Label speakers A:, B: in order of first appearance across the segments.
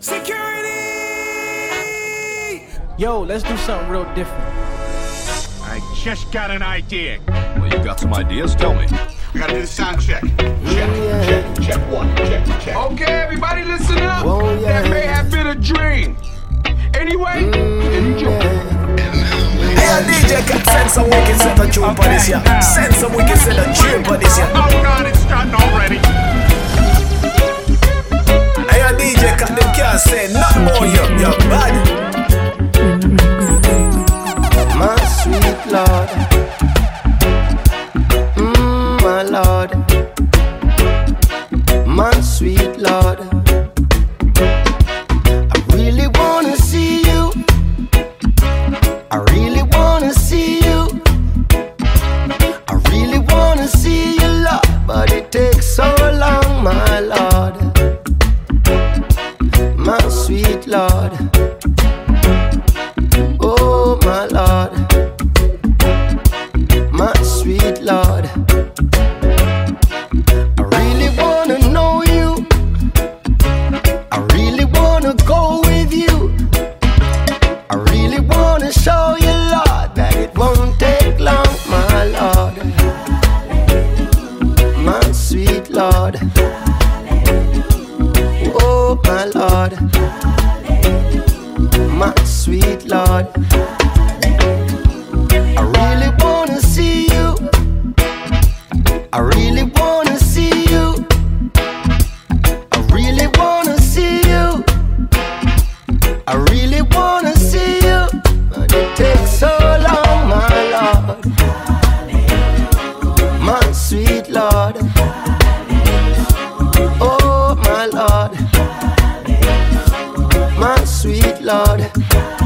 A: Security!
B: Yo, let's do something real different.
C: I just got an idea.
D: Well, you got some ideas? Tell me.
C: We gotta do the sound check. Check, yeah. check, check one, check, check. Okay, everybody listen up. Well, yeah. That may have been a dream. Anyway, mm, enjoy.
A: Yeah. Me and DJ can send some wicked set of tune for this year. Send some wicked set of tune for this year.
C: Oh God, it's starting already.
A: Hey, a DJ can them can't say nothing more. you, you're bad.
E: My sweet Lord.
F: Bye.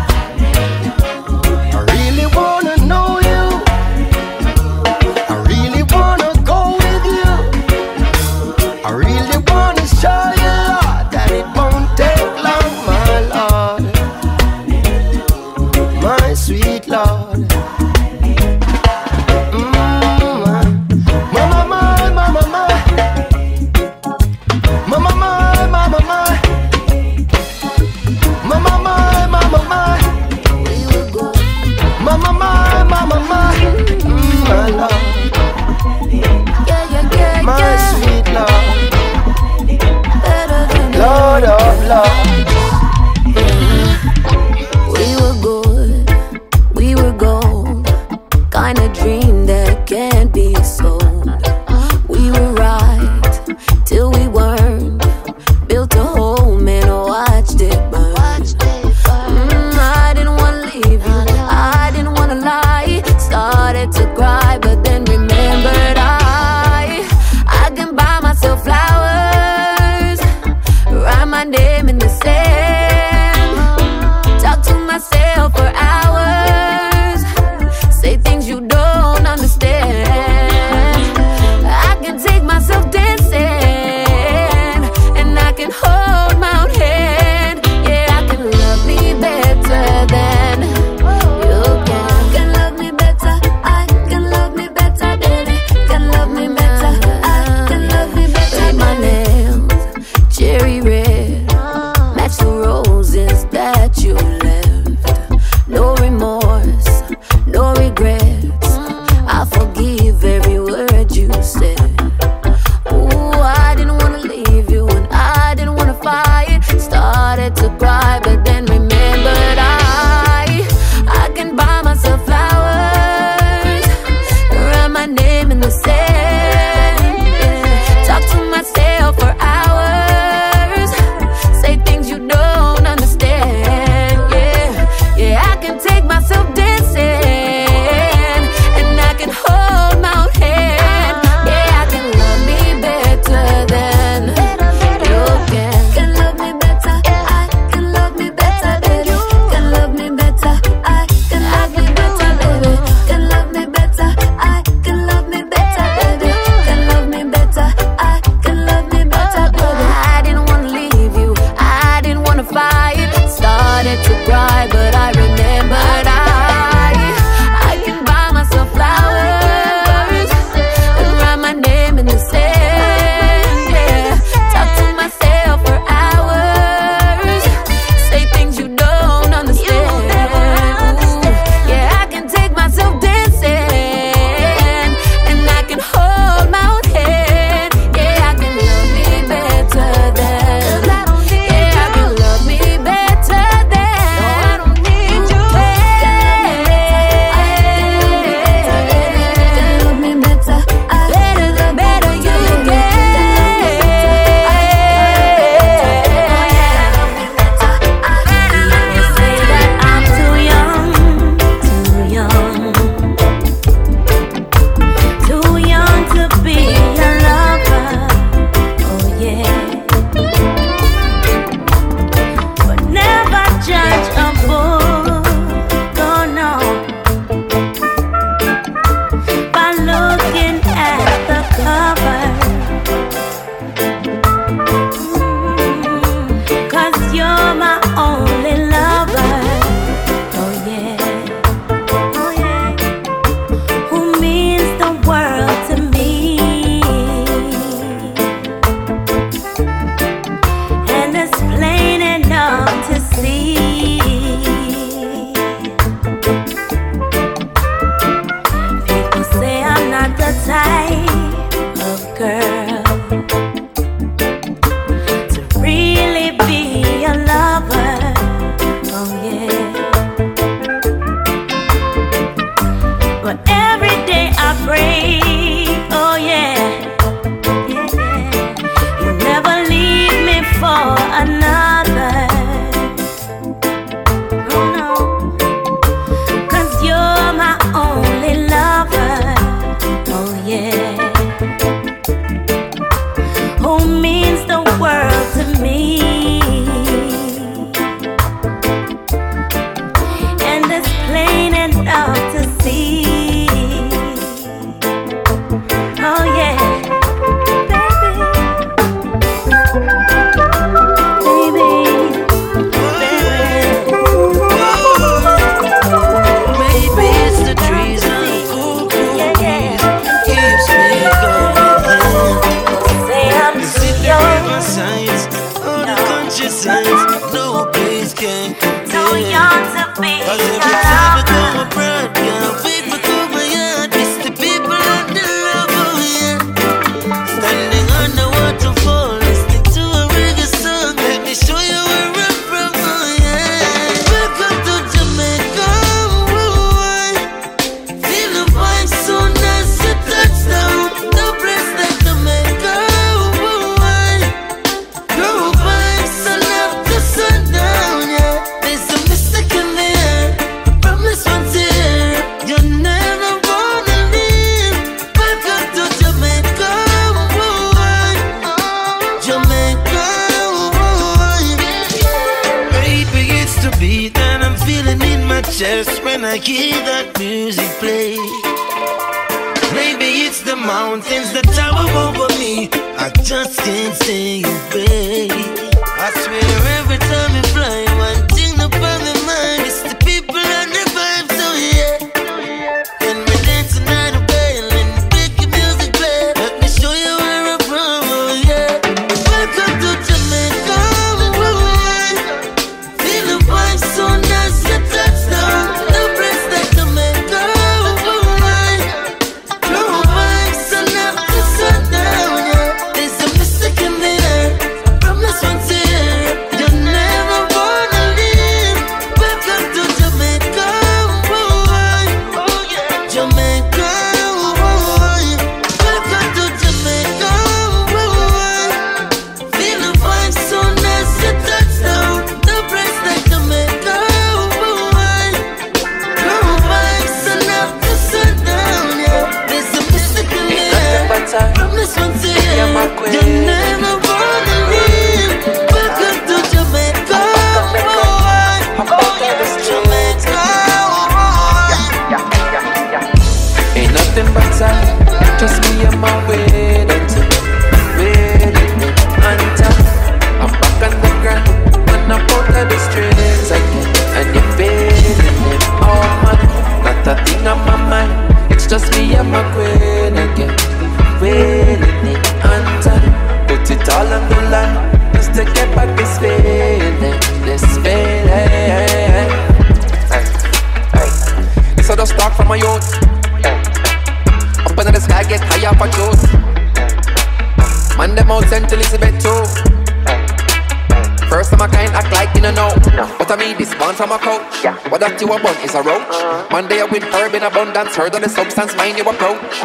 F: In
G: abundance. Heard of the substance, mind you approach.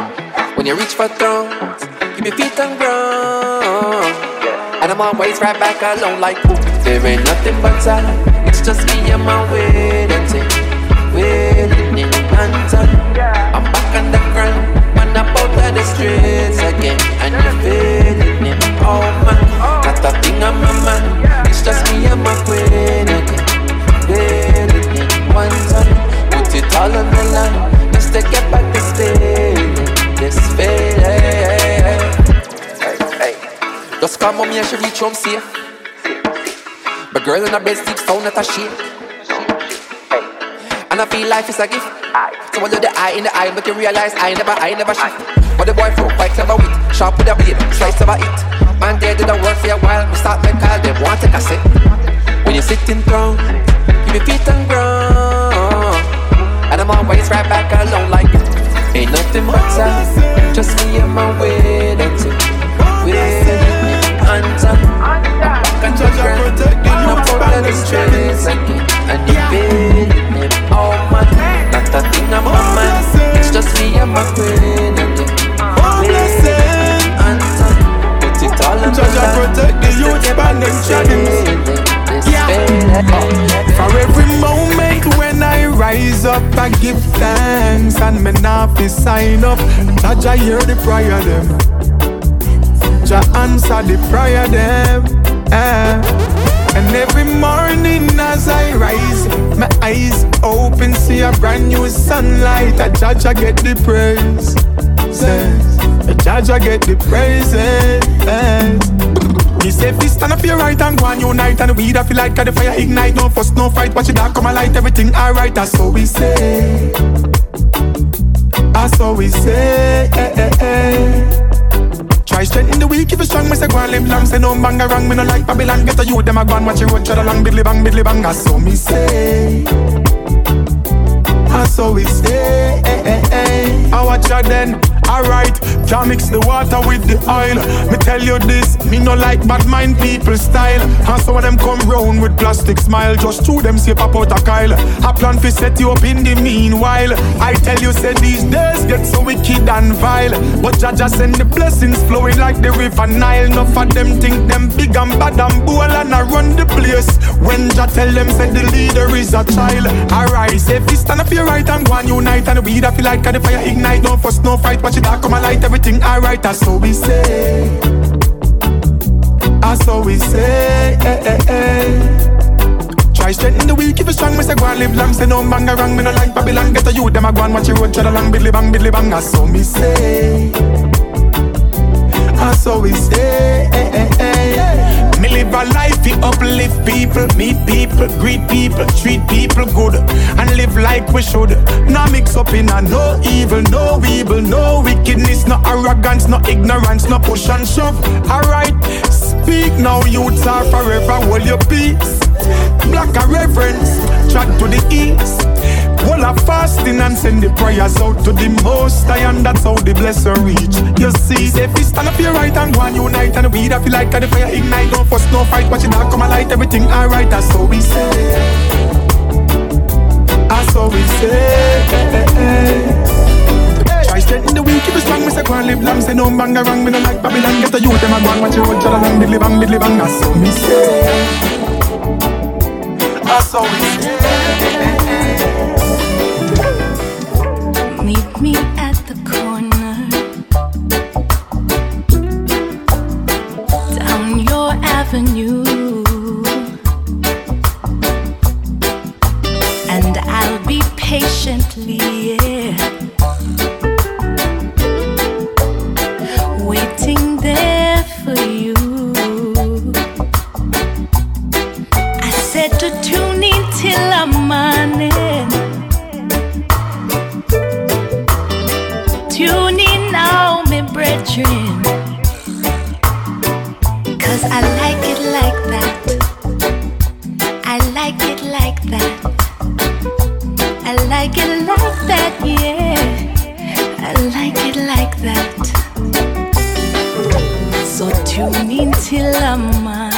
G: When you reach for thrones, keep your feet on ground. And I'm always right back alone like ooh, There ain't nothing but time. It's just me and my waiting a bed sleep sound a shake. And I feel life is a gift. So I do the eye in the eye, make you realize I never, I never shift. But the boy flow quite clever with sharp with a blade, slice a it. Man, they did the work for a while. We start make call them, want take a sip. When you're sitting down, keep your feet on ground. And I'm always right back alone like ain't nothing but time. Just me and my waiting to waiting on time. I'm back on the ground, and out of the. And you feeling it, oh man. Not a thing on my mind. It's just me and my queen again. Waiting on time. Put it all
H: Jah Jah
G: line.
H: protect the youth and them
G: this
H: shadows.
G: feeling, this
H: Yeah. For every moment when I rise up, I give thanks and me not fi sign up. Jah Jah hear the prayer them. Jah answer the prayer them. Eh. And every morning as I rise, my eyes open, see a brand new sunlight. A Jah Jah get the praise. A Jah Jah get the praises. Me say fi stand up your right and go and unite And we that feel like the fire ignite No fuss, no fight, watch it dark come a light Everything alright, that's what we say That's what we say. Try strengthen the weak, if you strong, me say go and limp long. Say no bang wrong, me no like Babylon. Get a youth, them a go and watch you road tread along Biddly bang, biddly bang, that's what me say. That's what we say. Eh. I watch ya then? Alright, can't mix the water with the oil. Me tell you this, me no like bad mind people style. And some of them come round with plastic smile. Just two them say pop out a Kyle. I plan to set you up in the meanwhile. I tell you, say these days get so wicked and vile. But Jah send the blessings flowing like the river Nile. Enough of them think them big and bad and bold and I run the place. When Jah tell them, say the leader is a child. Say if you stand up your right and go and unite and we that feel like the fire ignite. No fuss, no fight, watch it dark come a light. Everything alright, that's so we say. That's so we say. Eh, eh, eh. Try strengthen the weak if you strong, me say go and live long. Say no bang around, me no like Babylon. Get a youth, them a go and watch you road, tread along, bidly bang, bidly bang. I saw me say. I saw we say. Me live a life, we uplift people, meet people, greet people, treat people good, and live like we should. Now mix up in a no evil, no evil, no wickedness, no arrogance, no ignorance, no push and shove. Alright, speak now, youths are forever, hold your peace. Black a reverence, chat to the east. All a fasting and send the prayers out to the most high, and that's how the blessing reach. You see, say if you stand up your right and go and unite, and weed I feel like the fire ignite. Don't fuss, no fight, watch it all come alight. Everything alright, that's how we say. That's how we say. Try strengthen the weak, keep it strong. Me say go live long, say no bang around. Me no like Babylon, get the youth them a go watch you road, shut along, bidly bang, bidly bang. That's how we say. How we say.
I: Meet me Cause I like it like that. I like it like that. I like it like that, yeah. I like it like that. So tune in till the morning.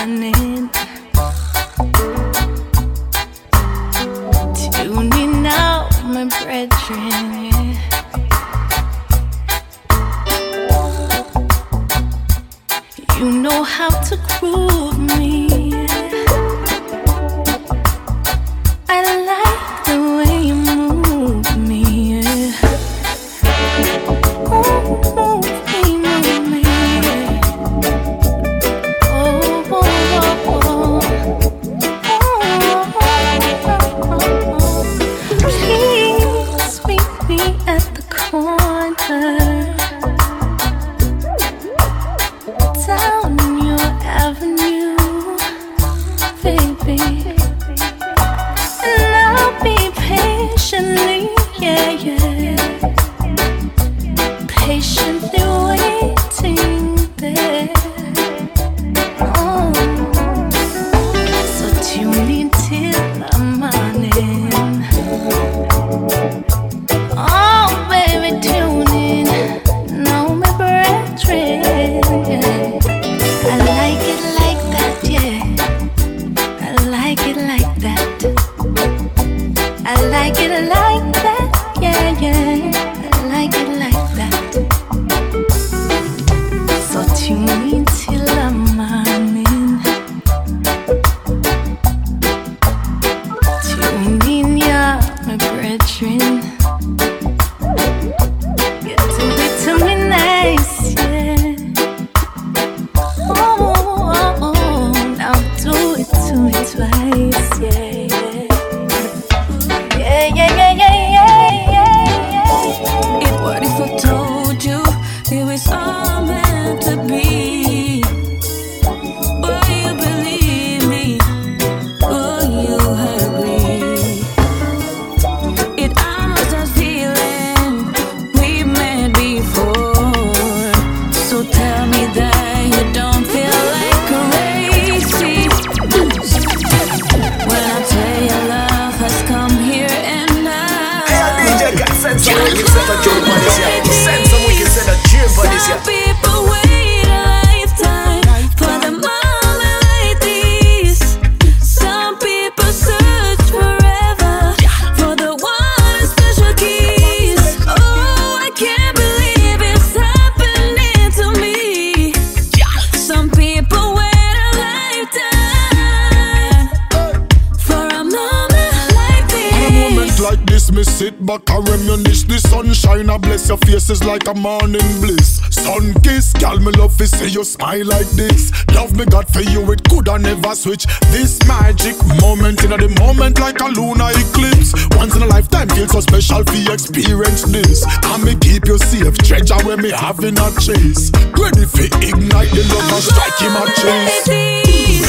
I: Like
J: a
H: morning bliss. Sun kiss, girl, me love to see you smile like this. Love me God for you, it coulda never switch. This magic moment in the moment like a lunar eclipse. Once in a lifetime, feel so special for you experience this. I me keep you safe, treasure when me having a chase. Ready for ignite the love and strike him a chase.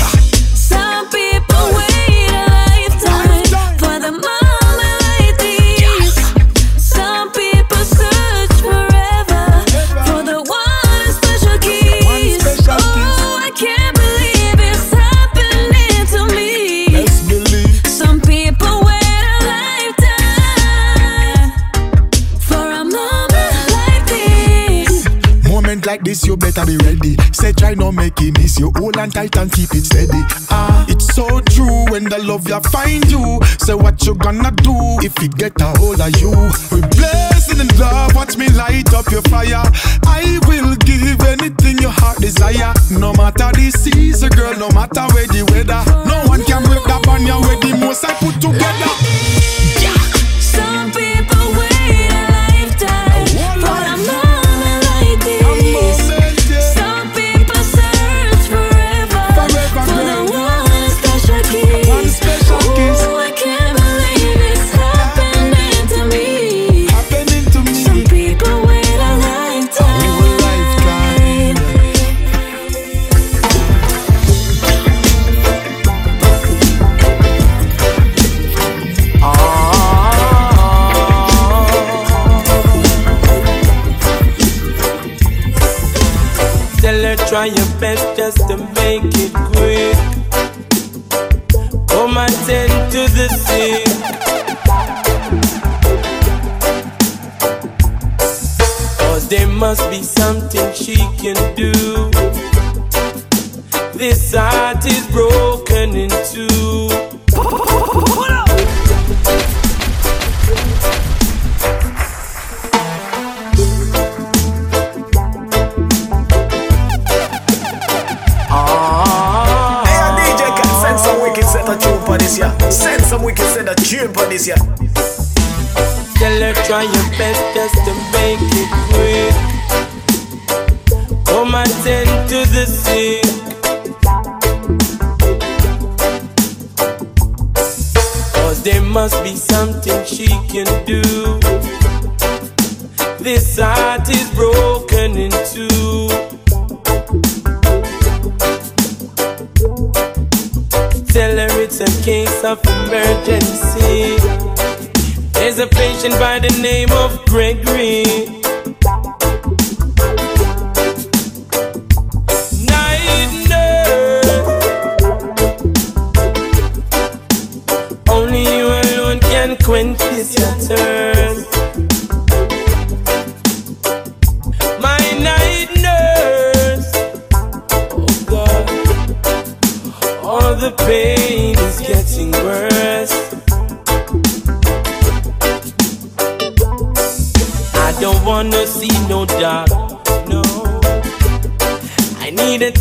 J: Some people wait this,
H: you better be ready. Say try not make it miss you. Hold on tight and keep it steady. Ah, it's so true when the love you find you. Say what you gonna do if it get a hold of you. We blessing in love, watch me light up your fire. I will give anything your heart desire. No matter the season, girl, no matter where the weather. No one can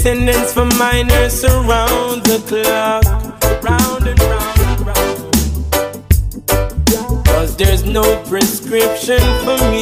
K: attendance for my nurse around the clock, round and round and round. Cause there's no prescription for me.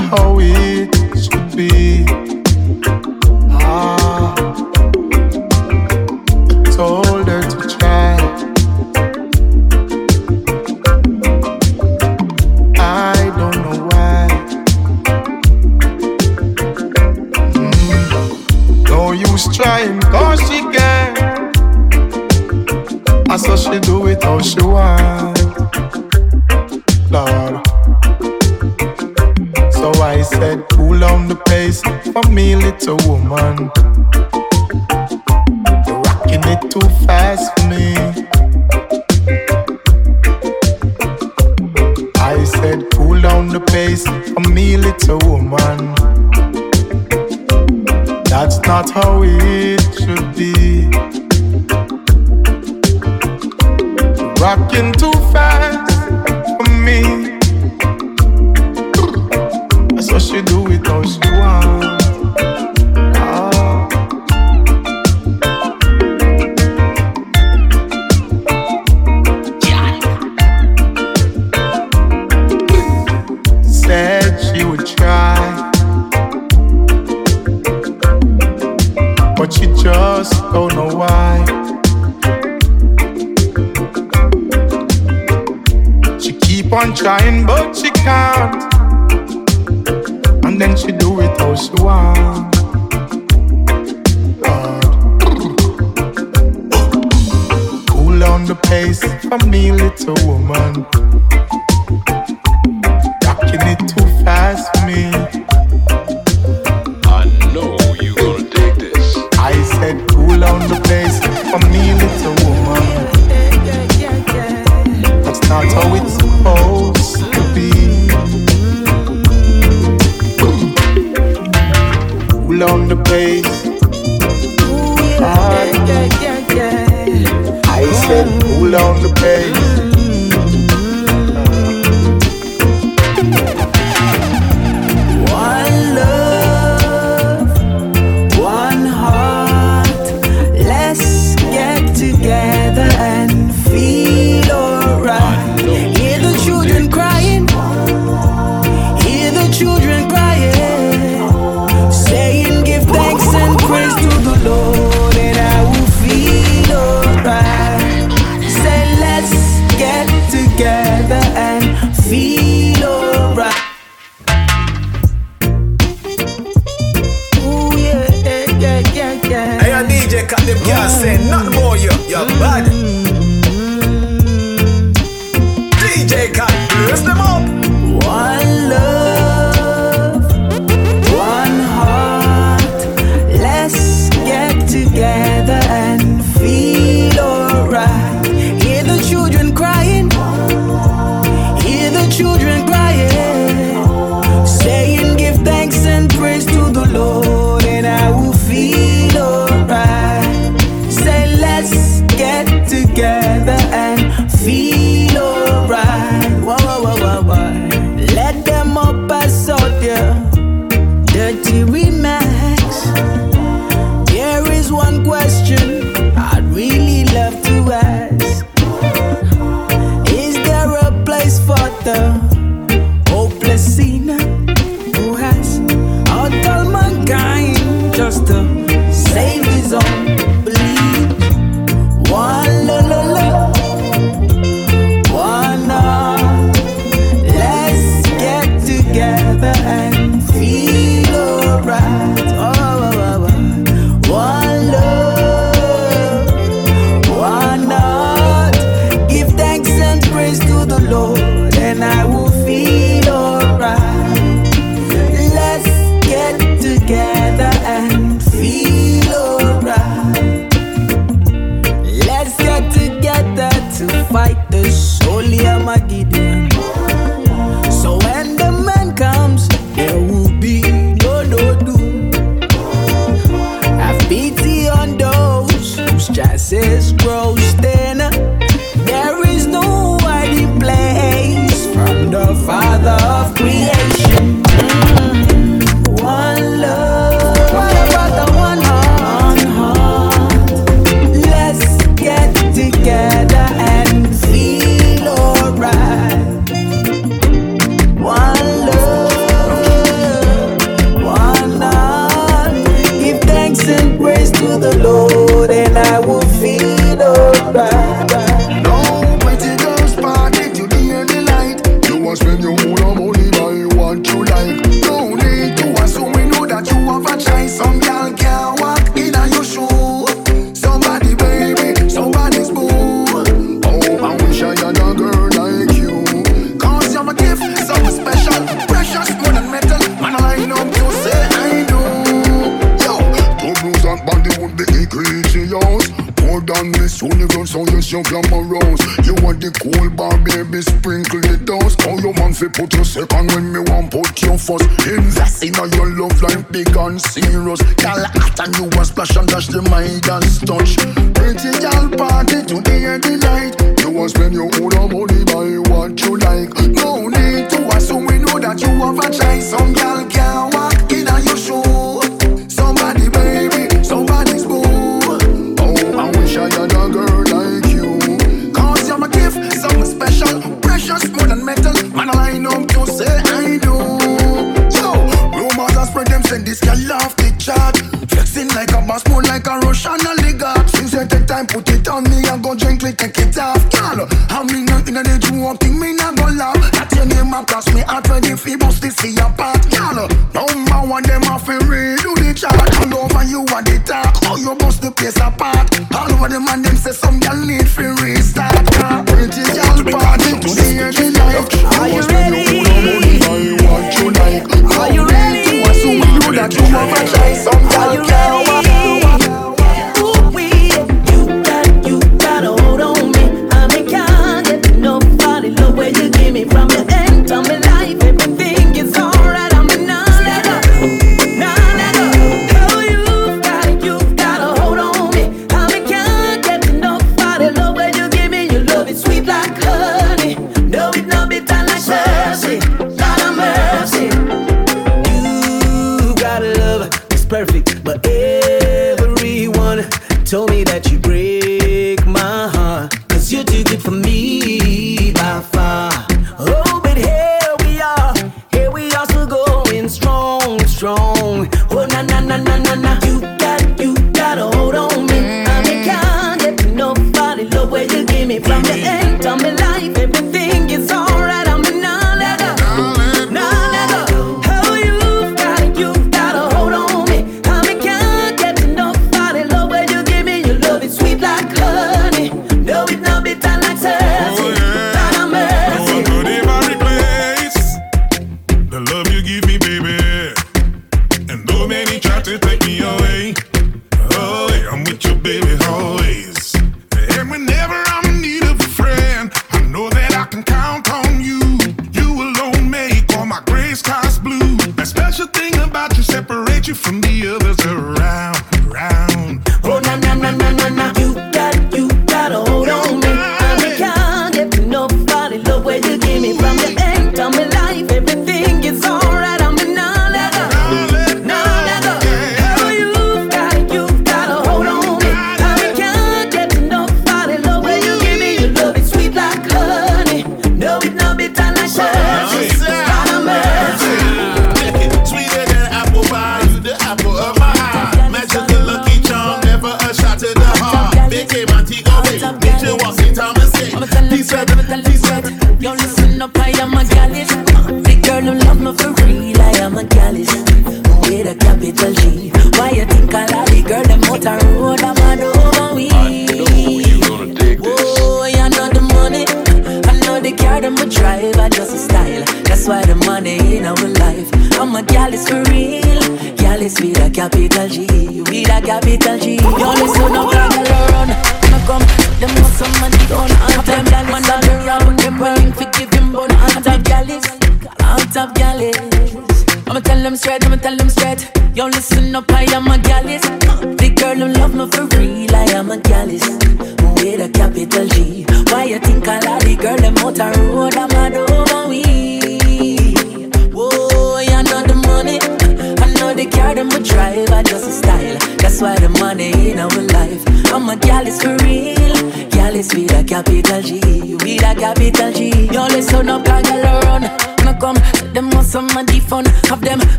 L: Not how it should be. Ah, down the pace.
M: Across me, ready fi bust this see part.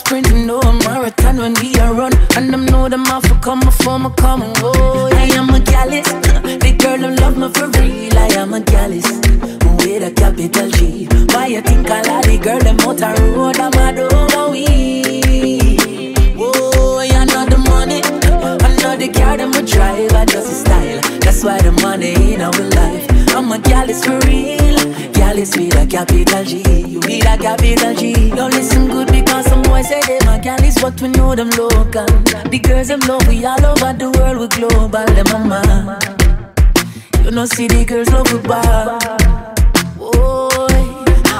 F: Sprint, You know see the girls love we bar. Boy,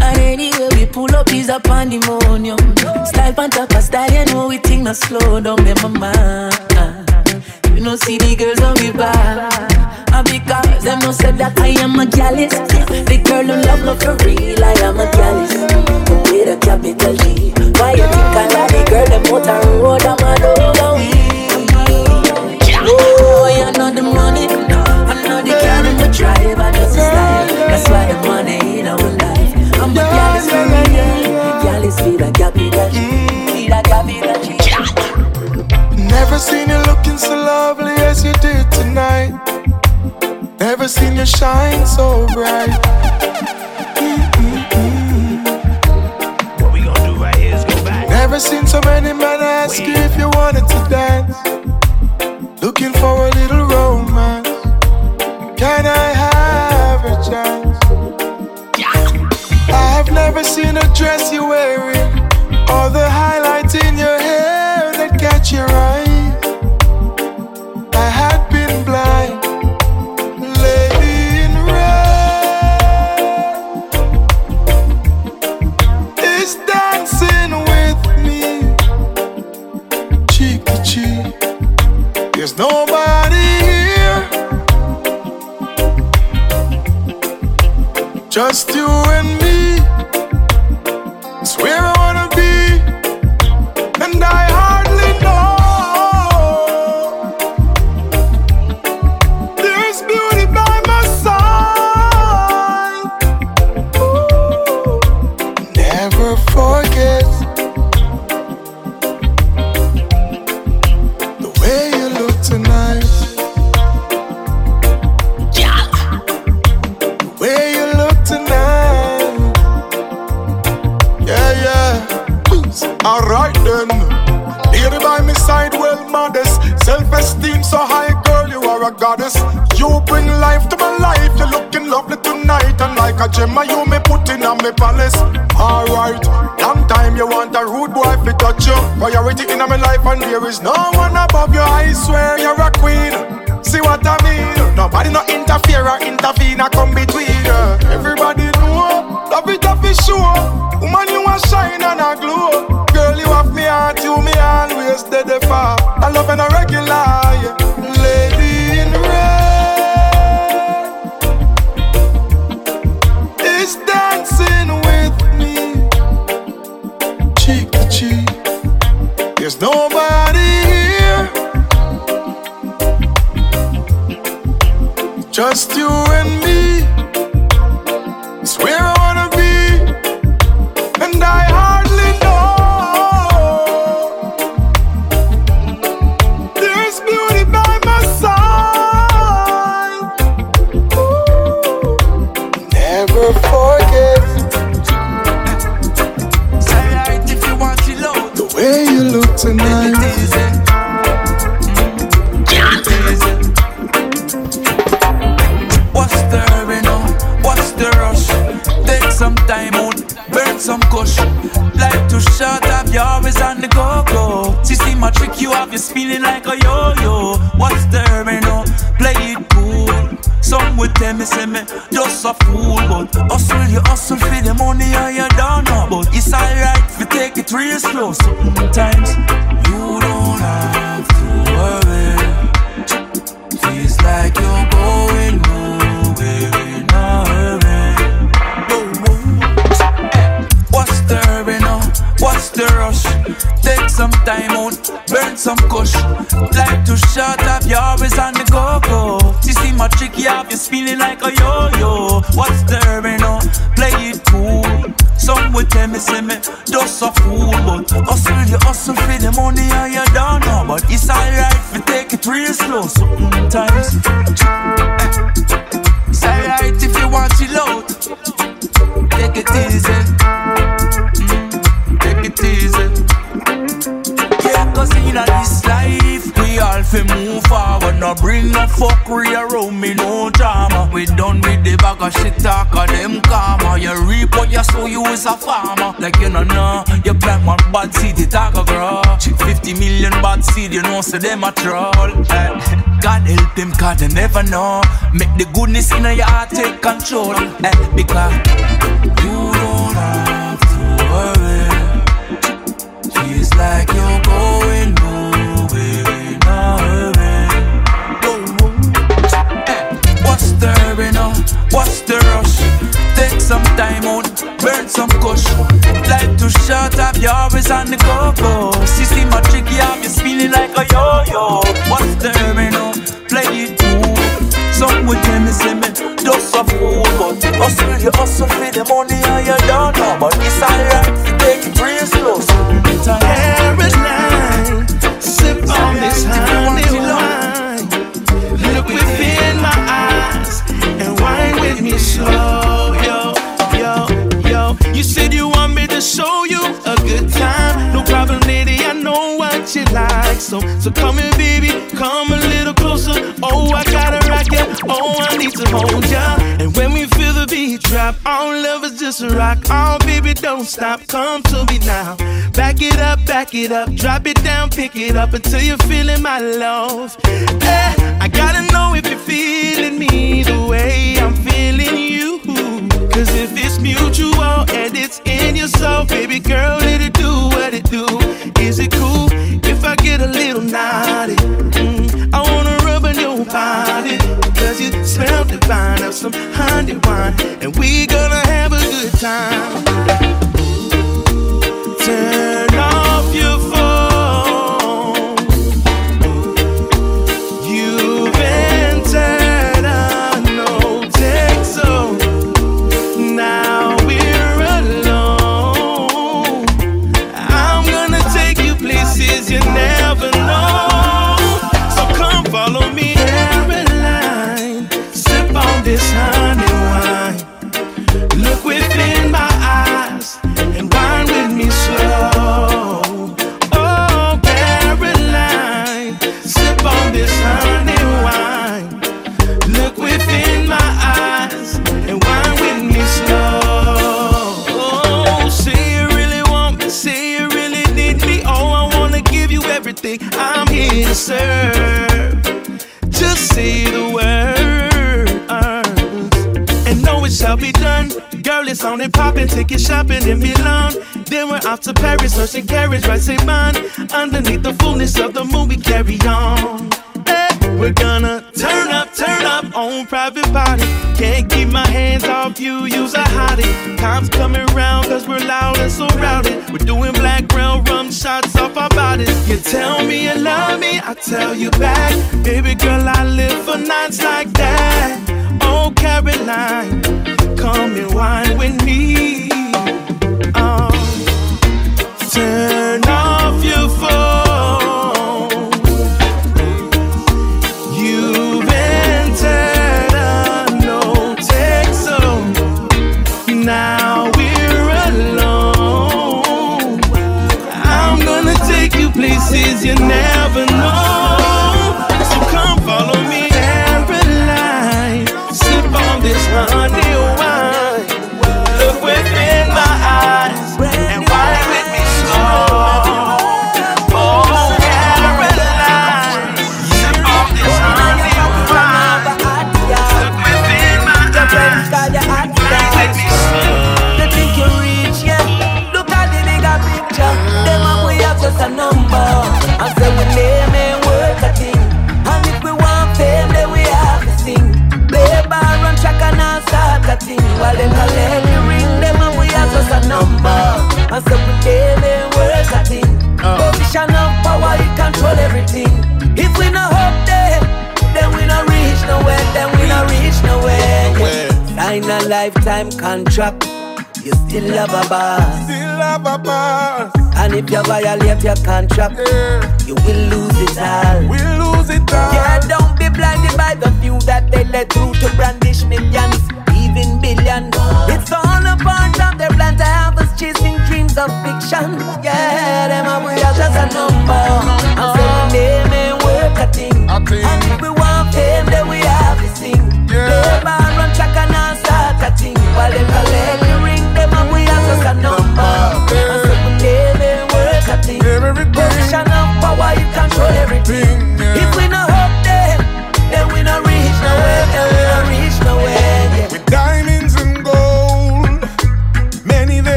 F: and anyway we pull up is a pandemonium. Style on of style, you know we think no slow down, me mama. You know see the girls love we bar. And because them no said that I am a gallus. The girl who love me for real, I am a gallus. With a capital G. Why you think I like the girl them out a road? I'm a over Oh, you know the money. I know the car and the drive. I just a style. That's why the money in our life. I'm a gallus for real. Gallus with a capital G. With a capital G.
H: Never seen you looking so lovely as you did tonight. Never seen you shine so bright.
N: What we gonna do right here is go back.
H: Never seen so many men ask you if you wanted to dance. Looking for a little romance. Can I have a chance? I have never seen a dress you're wearing, or the highlights in your hair that catch your eye. Just you and me. Alright then. Lady by my side, well modest. Self-esteem so high, girl, you are a goddess. You bring life to my life. You're looking lovely tonight, and like a gem, you me put in on me palace. Alright, long time you want a rude boy to touch you. Priority in my life, and there is no one above you. I swear you're a queen. See what I mean? Nobody no interfere or intervene or come between. uh. Everybody know, love it off is sure. Woman, you a shine and a glow. Heart, you me always steady for. I love and a regular, yeah. Lady in red is dancing with me, cheek to cheek. There's nobody here, just you and me.
O: Life too short, have you always on the go go. See, see my trick, you have you spinning like a yo yo. What's the hurry now? Play it cool. Some would tell me, say me just a fool, but hustle, you hustle for the money and you don't know. But it's alright if you take it real slow. Sometimes you don't have some time out, burn some kush. Like to shut up, you're always on the go go. You see my trick, you have you spinning like a yo yo. What's the hurry now? Play it cool. Some would tell me, say me, just a fool. But hustle, you hustle for the money and you don't know. But it's alright you take it real slow sometimes. Fuckery around me, no drama. We done with the bag of shit talk of them karma. You reap what you sow, you is a farmer. Like you know, know, you plant one bad seed, it a go grow. Chick 50 million bad seed, you know, so them a troll. Eh, God help them, cause they never know. Make the goodness in your heart take control. Eh, because you don't have to worry. Feels like you're going some kush. Like to shut up, you're always on the go go. System a tricky, you have you spinning like a yo yo. What's the hurry now? Play it cool. Some tell me, say me, just a fool. But hustle, you hustle for the money and you don't know. But it's alright if you take it real slow.
P: Show you a good time. No problem, lady. I know what you like. So, so come here, baby. Come a little closer. Oh, I gotta rock ya. Oh, I need to hold ya. And when we feel the beat drop, all love is just a rock. Oh, baby, don't stop. Come to me now. Back it up, back it up. Drop it down, pick it up until you're feeling my love. Eh, I gotta know if you're feeling me the way I'm feeling you. Cause if it's mutual and it's in your soul, baby girl, it do what it do. Is it cool if I get a little naughty? Mm, I wanna rub on your body. Cause you smell divine of some honey wine. And we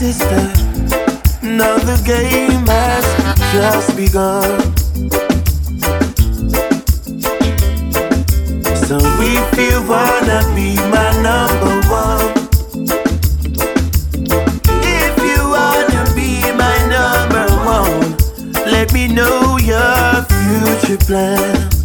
P: sister. Now the game has just begun. So if you wanna be my number one. If you wanna be my number one, let me know your future
O: plan.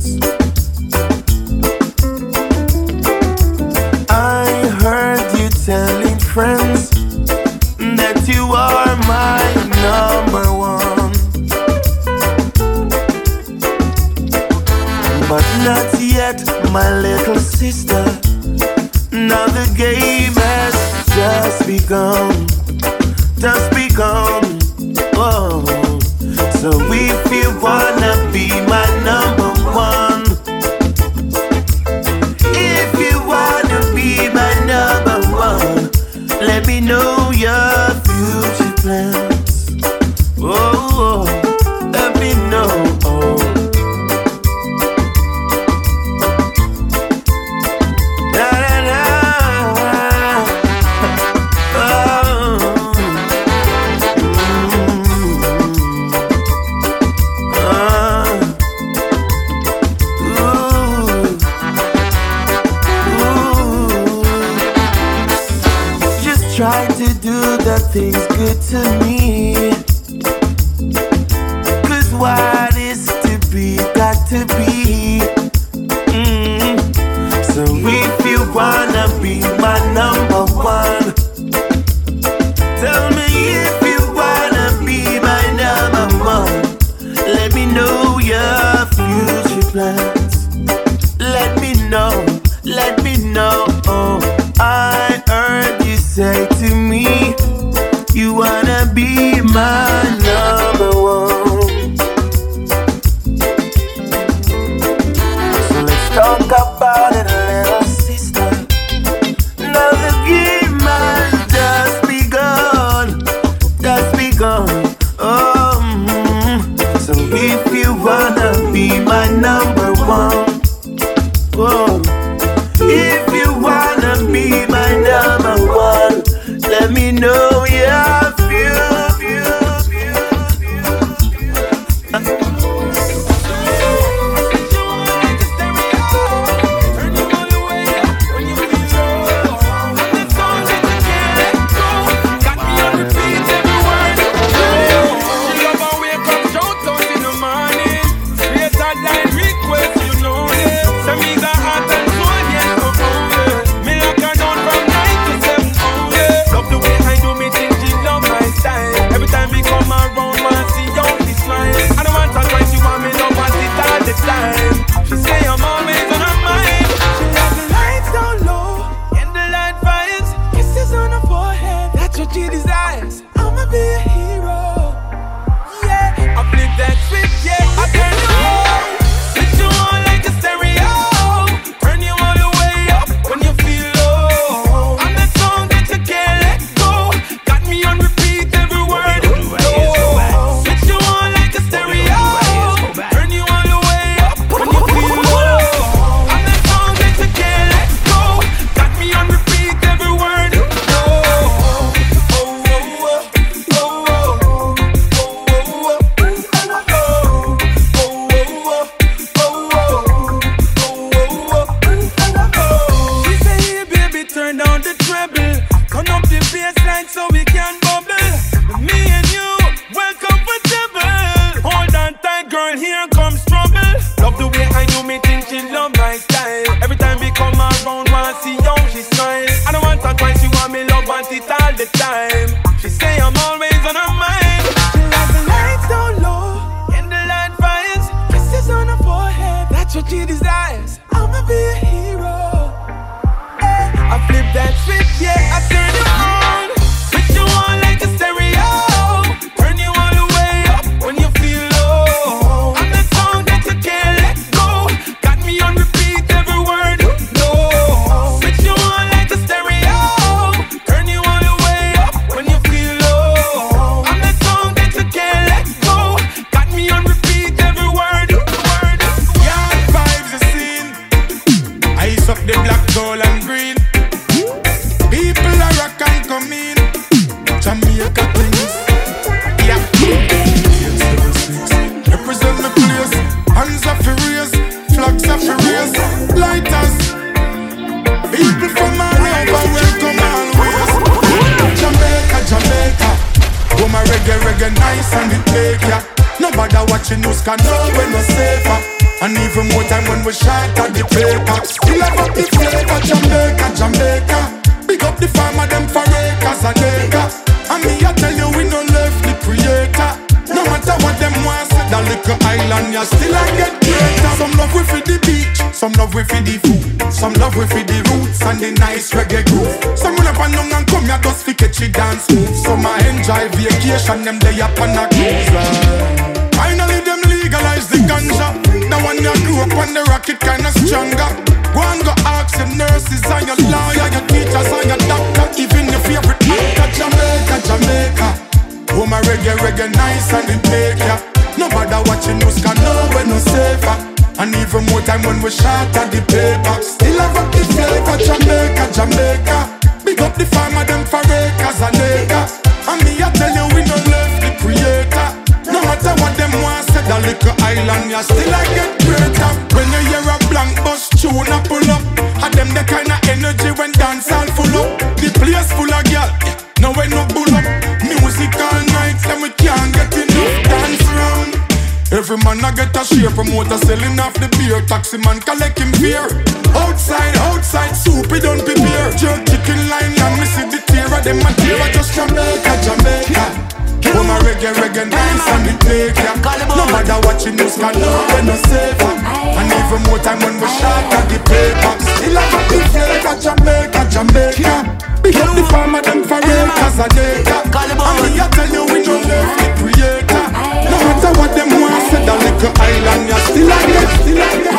O: Get a
H: share. Promoter selling off the beer. Taxi man collect him beer. Outside, outside, soup, he don't prepare. Jerk chicken line, and me see the tear of them. And tear just Jamaica, Jamaica. Oh my reggae, reggae, nice and it take ya No matter what you news can know when no safer And even more time when we shot at the paper Still have a big flavor, Jamaica, Jamaica Big up the farmer, them for acres a day And me I tell you we no left the creator No matter what them want, that little island ya still a get, still a get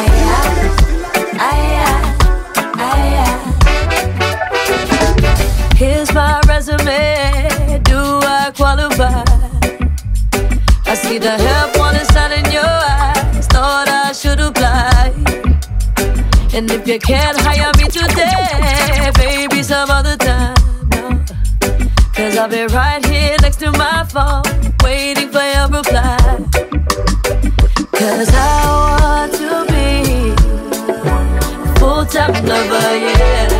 F: Here's my resume. Do I qualify? I see the help on sign in your eyes. Thought I should apply. And if you can't hire me today, maybe some other time. Cause I'll be right here next to my phone, waiting for your reply. Cause I want to be full time lover, yeah.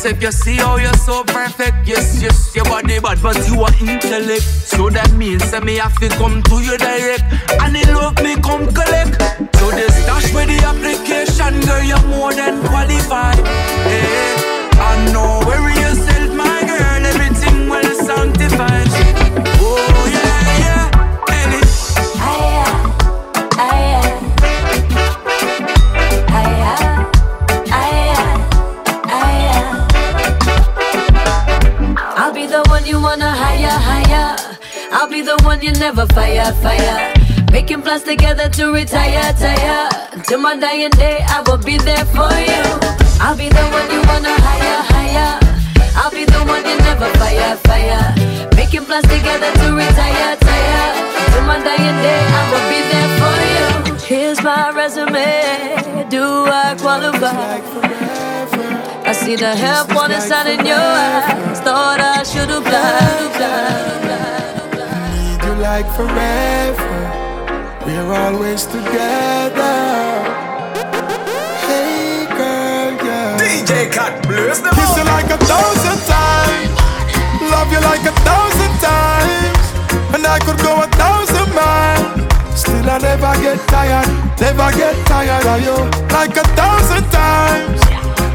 O: On yourself, you see how you're so perfect. Yes, yes, your body bad, but you are intellect. So that means that me have to come to you direct. And the love me come collect. So the stash with the application, girl, you're more than qualified. Eh, I know where yourself, my girl, everything well sanctified.
F: You never fire, fire. Making plans together to retire, tire. Till my dying day, I will be there for you. I'll be the one you wanna hire, hire. I'll be the one you never fire, fire. Making plans together to retire, tire. Till my dying day, I will be there for you. Here's my resume. Do I qualify? I see the help on the in your eyes. Thought I should apply.
H: Like forever. We're always together. Hey girl, yeah.
A: DJ Katt bless them
H: Kiss you like a thousand times. Love you like a thousand times. And I could go a thousand miles. Still I never get tired, never get tired of you. Like a thousand times.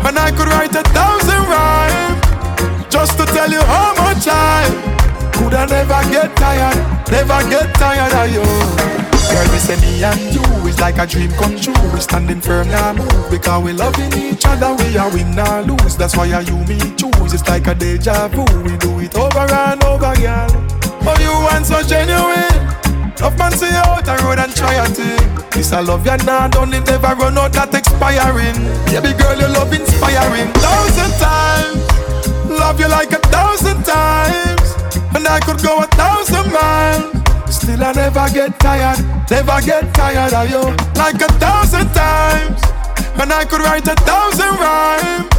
H: And I could write a thousand rhymes. Just to tell you how much I could I never get tired, never get tired of you. Girl, we say me and you is like a dream come true. We standing firm now move because we loving each other. We are win or lose. That's why I you me choose. It's like a deja vu. We do it over and over, girl. Oh, you want so genuine. Love man see out the road and try a thing. This I love you now, don't it never run out that expiring. Baby girl, your love inspiring. Thousand times, love you like a thousand times, and I could go a thousand miles. Still I never get tired, never get tired of you. Like a thousand times, and I could write a thousand rhymes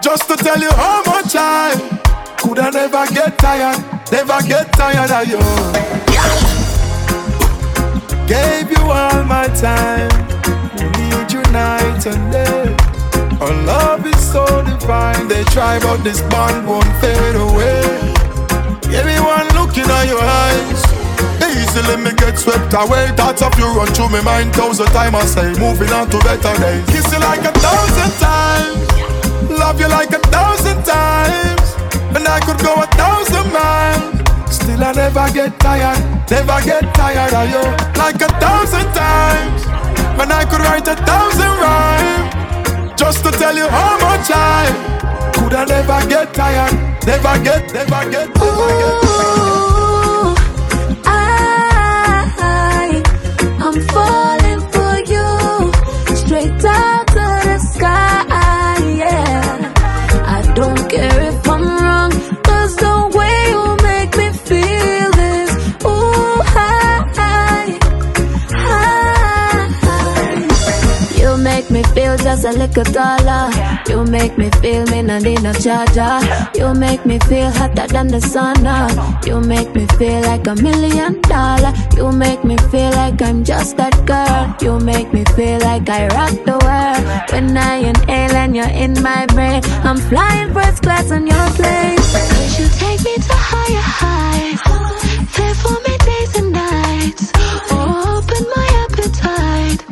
H: just to tell you how much I could I never get tired, never get tired of you. Gave you all my time, need you night and day. Our love is so divine. They try, but this bond won't fade away. Everyone looking at your eyes. Easily me get swept away. Thoughts of you run through my mind thousand times. I say, moving on to better days. Kiss you like a thousand times. Love you like a thousand times. And I could go a thousand miles. Still I never get tired, never get tired of you. Like a thousand times. And I could write a thousand rhymes. Just to tell you how much I could I never get tired, never get, never get, never get.
Q: Ooh, I, I'm falling just
F: a little taller. You make me feel me not need a charger. You make me feel hotter than the sun. You make me feel like a million dollar. You make me feel like I'm just that girl. You make me feel like I rock the world. When I inhale and you're in my brain, I'm flying first class on your plane. Could you take me to higher heights? There for me days and nights. Open my appetite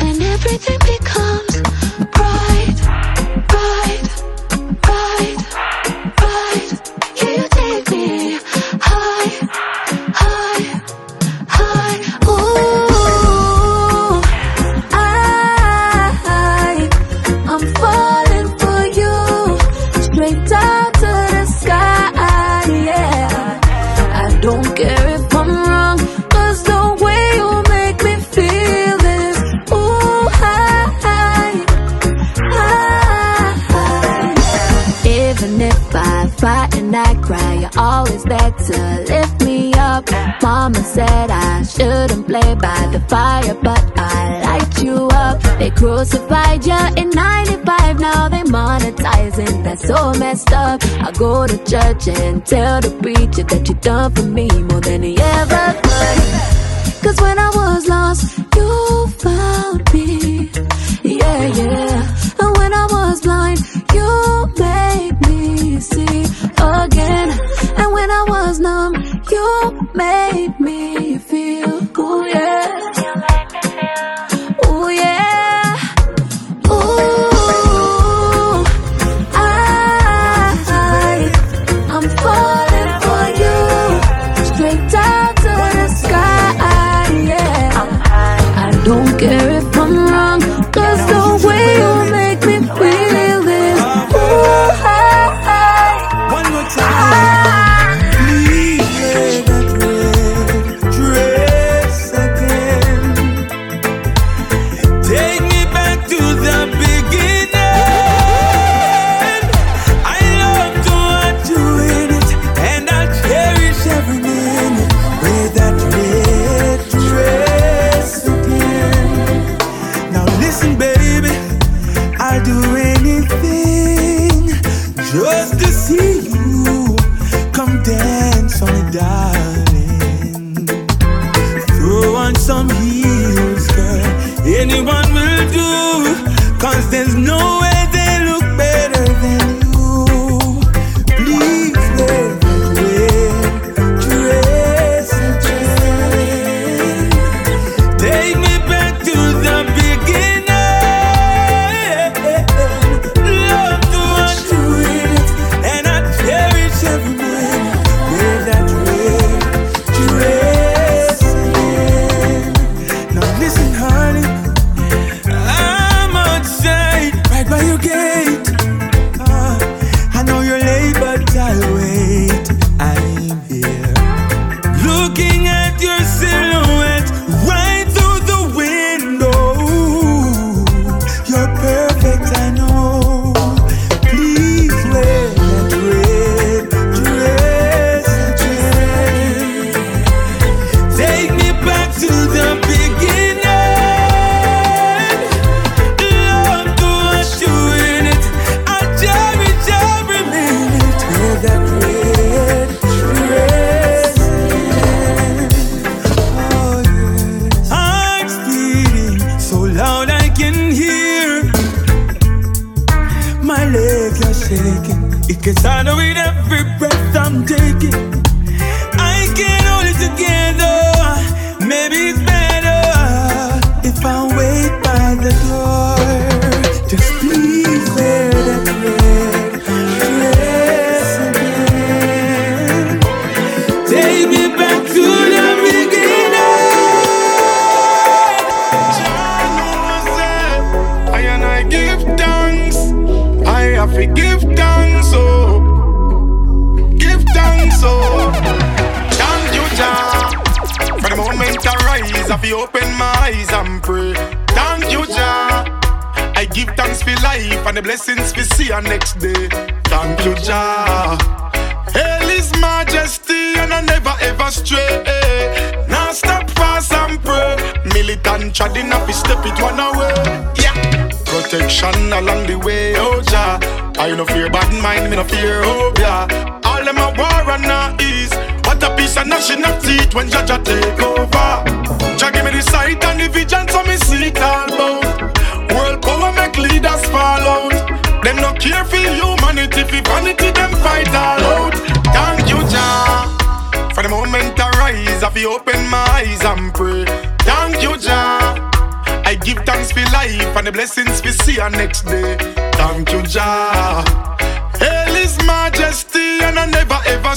F: and everything. always back to lift me up. Mama said I shouldn't play by the fire, but I light you up. They crucified ya in 95, now they monetizing, that's so messed up. I go to church and tell the preacher that you done for me more than he ever could. Cause when I was lost, you found me.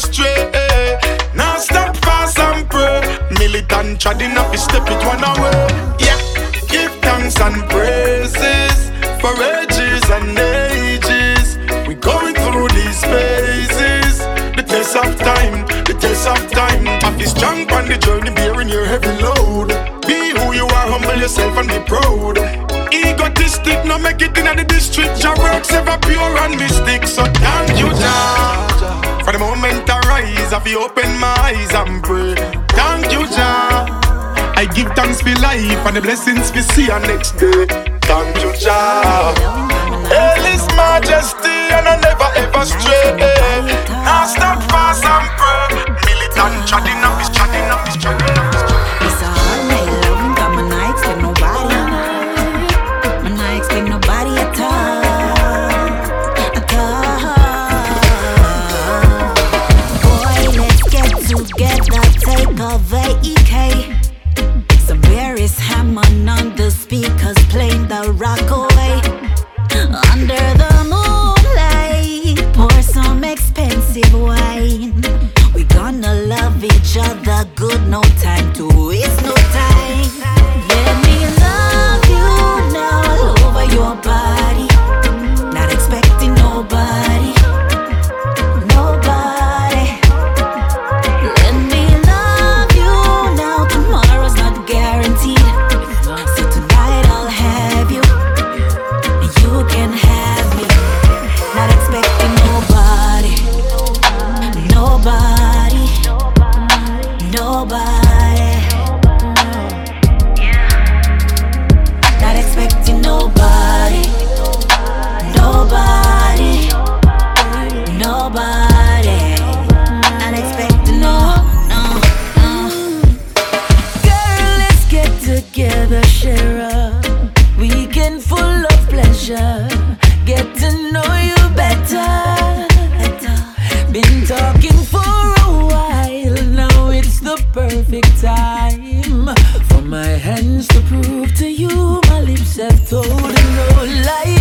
O: astray. Eh. Now
H: stop fast and pray. Militant treading up, step it one away. Yeah,
L: give thanks and praises for ages and ages. We going through these phases. The test of time, the test of time. Of this strong on the journey, bearing your heavy load. Be who you are, humble yourself and be proud. Egotistic, no make it in the district. Your works ever pure and mystic, so thank you, Jah. For the moment I rise, I feel open my eyes and pray. Thank you, Jah. I give thanks for life and the blessings we see on next day. Thank you, Jah. Hail Majesty, and I never ever stray.
M: pleasure. Get to know you better. Been talking for a while, now it's the perfect time for my hands to prove to you my lips have told no lie.